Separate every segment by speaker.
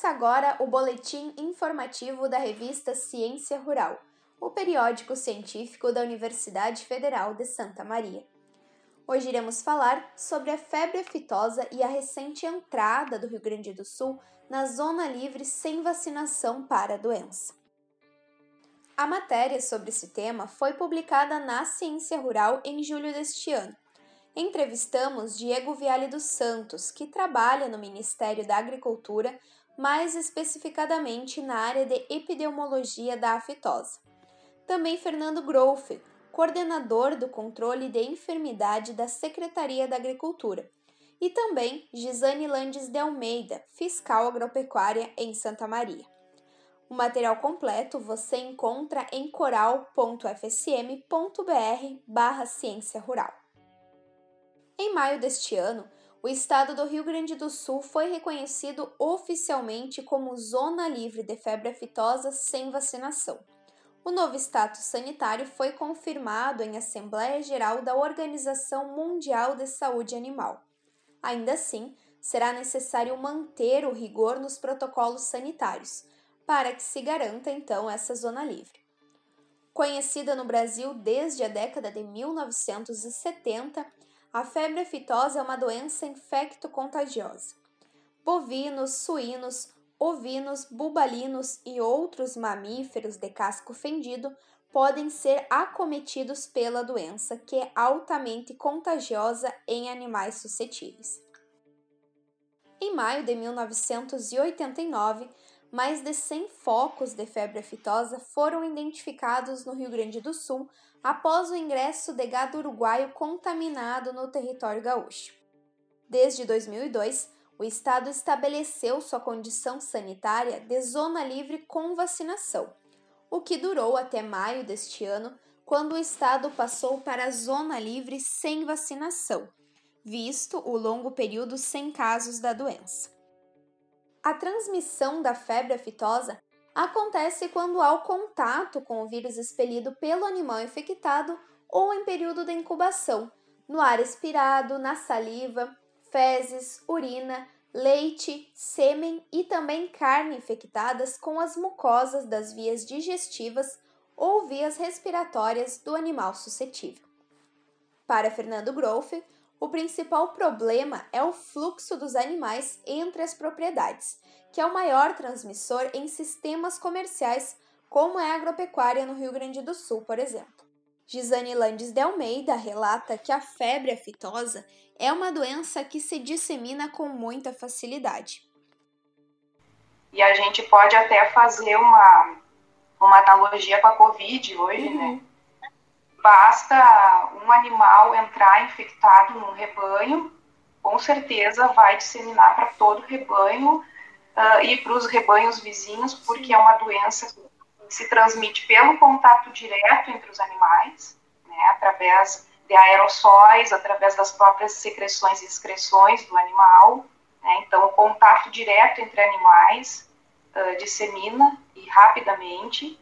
Speaker 1: Ouça agora o boletim informativo da revista Ciência Rural, o periódico científico da Universidade Federal de Santa Maria. Hoje iremos falar sobre a febre aftosa e a recente entrada do Rio Grande do Sul na zona livre sem vacinação para a doença. A matéria sobre esse tema foi publicada na Ciência Rural em julho deste ano. Entrevistamos Diego Viale dos Santos, que trabalha no Ministério da Agricultura mais especificadamente na área de epidemiologia da aftosa. Também Fernando Groff, coordenador do controle de enfermidade da Secretaria da Agricultura, e também Gisane Landes de Almeida, fiscal agropecuária em Santa Maria. O material completo você encontra em coral.fsm.br barra ciência rural. Em maio deste ano, o estado do Rio Grande do Sul foi reconhecido oficialmente como zona livre de febre aftosa sem vacinação. O novo status sanitário foi confirmado em Assembleia Geral da Organização Mundial de Saúde Animal. Ainda assim, será necessário manter o rigor nos protocolos sanitários, para que se garanta então essa zona livre. Conhecida no Brasil desde a década de 1970, a febre aftosa é uma doença infecto-contagiosa. Bovinos, suínos, ovinos, bubalinos e outros mamíferos de casco fendido podem ser acometidos pela doença, que é altamente contagiosa em animais suscetíveis. Em maio de 1989, mais de 100 focos de febre aftosa foram identificados no Rio Grande do Sul após o ingresso de gado uruguaio contaminado no território gaúcho. Desde 2002, o estado estabeleceu sua condição sanitária de zona livre com vacinação, o que durou até maio deste ano, quando o estado passou para a zona livre sem vacinação, visto o longo período sem casos da doença. A transmissão da febre aftosa acontece quando há o contato com o vírus expelido pelo animal infectado ou em período de incubação, no ar expirado, na saliva, fezes, urina, leite, sêmen e também carne infectadas com as mucosas das vias digestivas ou vias respiratórias do animal suscetível. Para Fernando Groff, o principal problema é o fluxo dos animais entre as propriedades, que é o maior transmissor em sistemas comerciais, como é a agropecuária no Rio Grande do Sul, por exemplo. Gisane Landes de Almeida relata que a febre aftosa é uma doença que se dissemina com muita facilidade.
Speaker 2: E a gente pode até fazer uma, uma analogia com a Covid hoje, né? uhum. né? Basta um animal entrar infectado num rebanho, com certeza vai disseminar para todo o rebanho uh, e para os rebanhos vizinhos, porque é uma doença que se transmite pelo contato direto entre os animais, né, através de aerossóis, através das próprias secreções e excreções do animal. Né, então, o contato direto entre animais uh, dissemina e rapidamente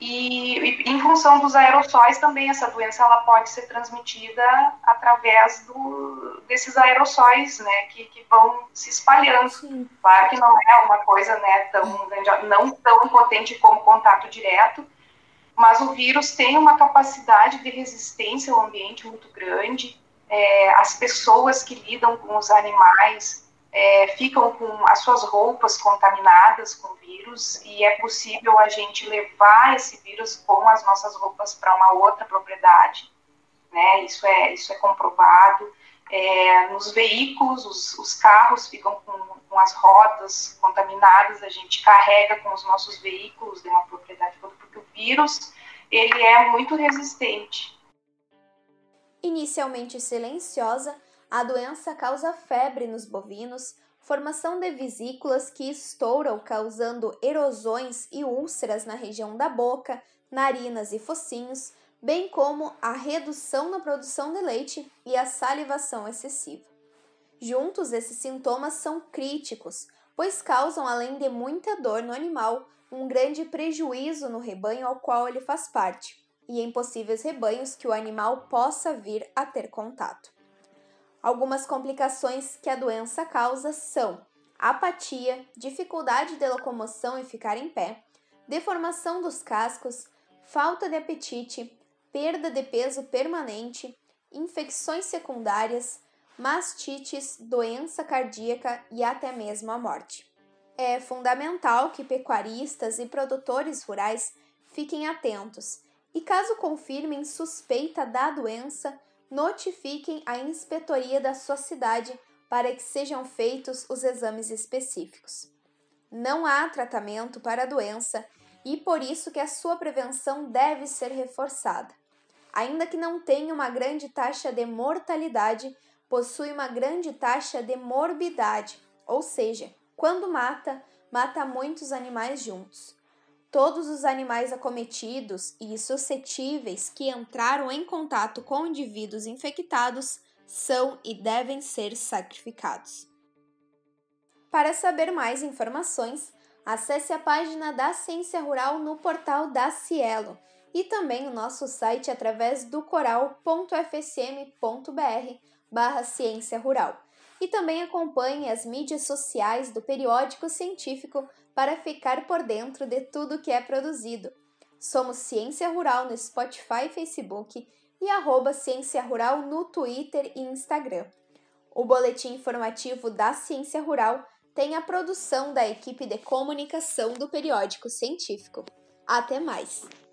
Speaker 2: e, e, em função dos aerossóis também essa doença ela pode ser transmitida através do, desses aerossóis, né, que, que vão se espalhando. Sim. Claro que não é uma coisa, né, tão não tão potente como contato direto, mas o vírus tem uma capacidade de resistência ao ambiente muito grande. É, as pessoas que lidam com os animais é, ficam com as suas roupas contaminadas com vírus e é possível a gente levar esse vírus com as nossas roupas para uma outra propriedade, né? Isso é isso é comprovado. É, nos veículos, os, os carros ficam com, com, as rodas contaminadas, a gente carrega com os nossos veículos de uma propriedade porque o vírus ele é muito resistente.
Speaker 1: Inicialmente silenciosa, a doença causa febre nos bovinos, formação de vesículas que estouram, causando erosões e úlceras na região da boca, narinas e focinhos, bem como a redução na produção de leite e a salivação excessiva. Juntos, esses sintomas são críticos, pois causam, além de muita dor no animal, um grande prejuízo no rebanho ao qual ele faz parte e em possíveis rebanhos que o animal possa vir a ter contato. Algumas complicações que a doença causa são apatia, dificuldade de locomoção e ficar em pé, deformação dos cascos, falta de apetite, perda de peso permanente, infecções secundárias, mastites, doença cardíaca e até mesmo a morte. É fundamental que pecuaristas e produtores rurais fiquem atentos e, caso confirmem suspeita da doença, notifiquem a inspetoria da sua cidade para que sejam feitos os exames específicos. Não há tratamento para a doença e por isso que a sua prevenção deve ser reforçada. Ainda que não tenha uma grande taxa de mortalidade, possui uma grande taxa de morbidade, ou seja, quando mata, mata muitos animais juntos. Todos os animais acometidos e suscetíveis que entraram em contato com indivíduos infectados são e devem ser sacrificados. Para saber mais informações, acesse a página da Ciência Rural no portal da Cielo e também o nosso site através do coral.fsm.br barra ciência rural. E também acompanhe as mídias sociais do periódico científico para ficar por dentro de tudo que é produzido. Somos Ciência Rural no Spotify e Facebook e arroba Ciência Rural no Twitter e Instagram. O boletim informativo da Ciência Rural tem a produção da equipe de comunicação do periódico científico. Até mais!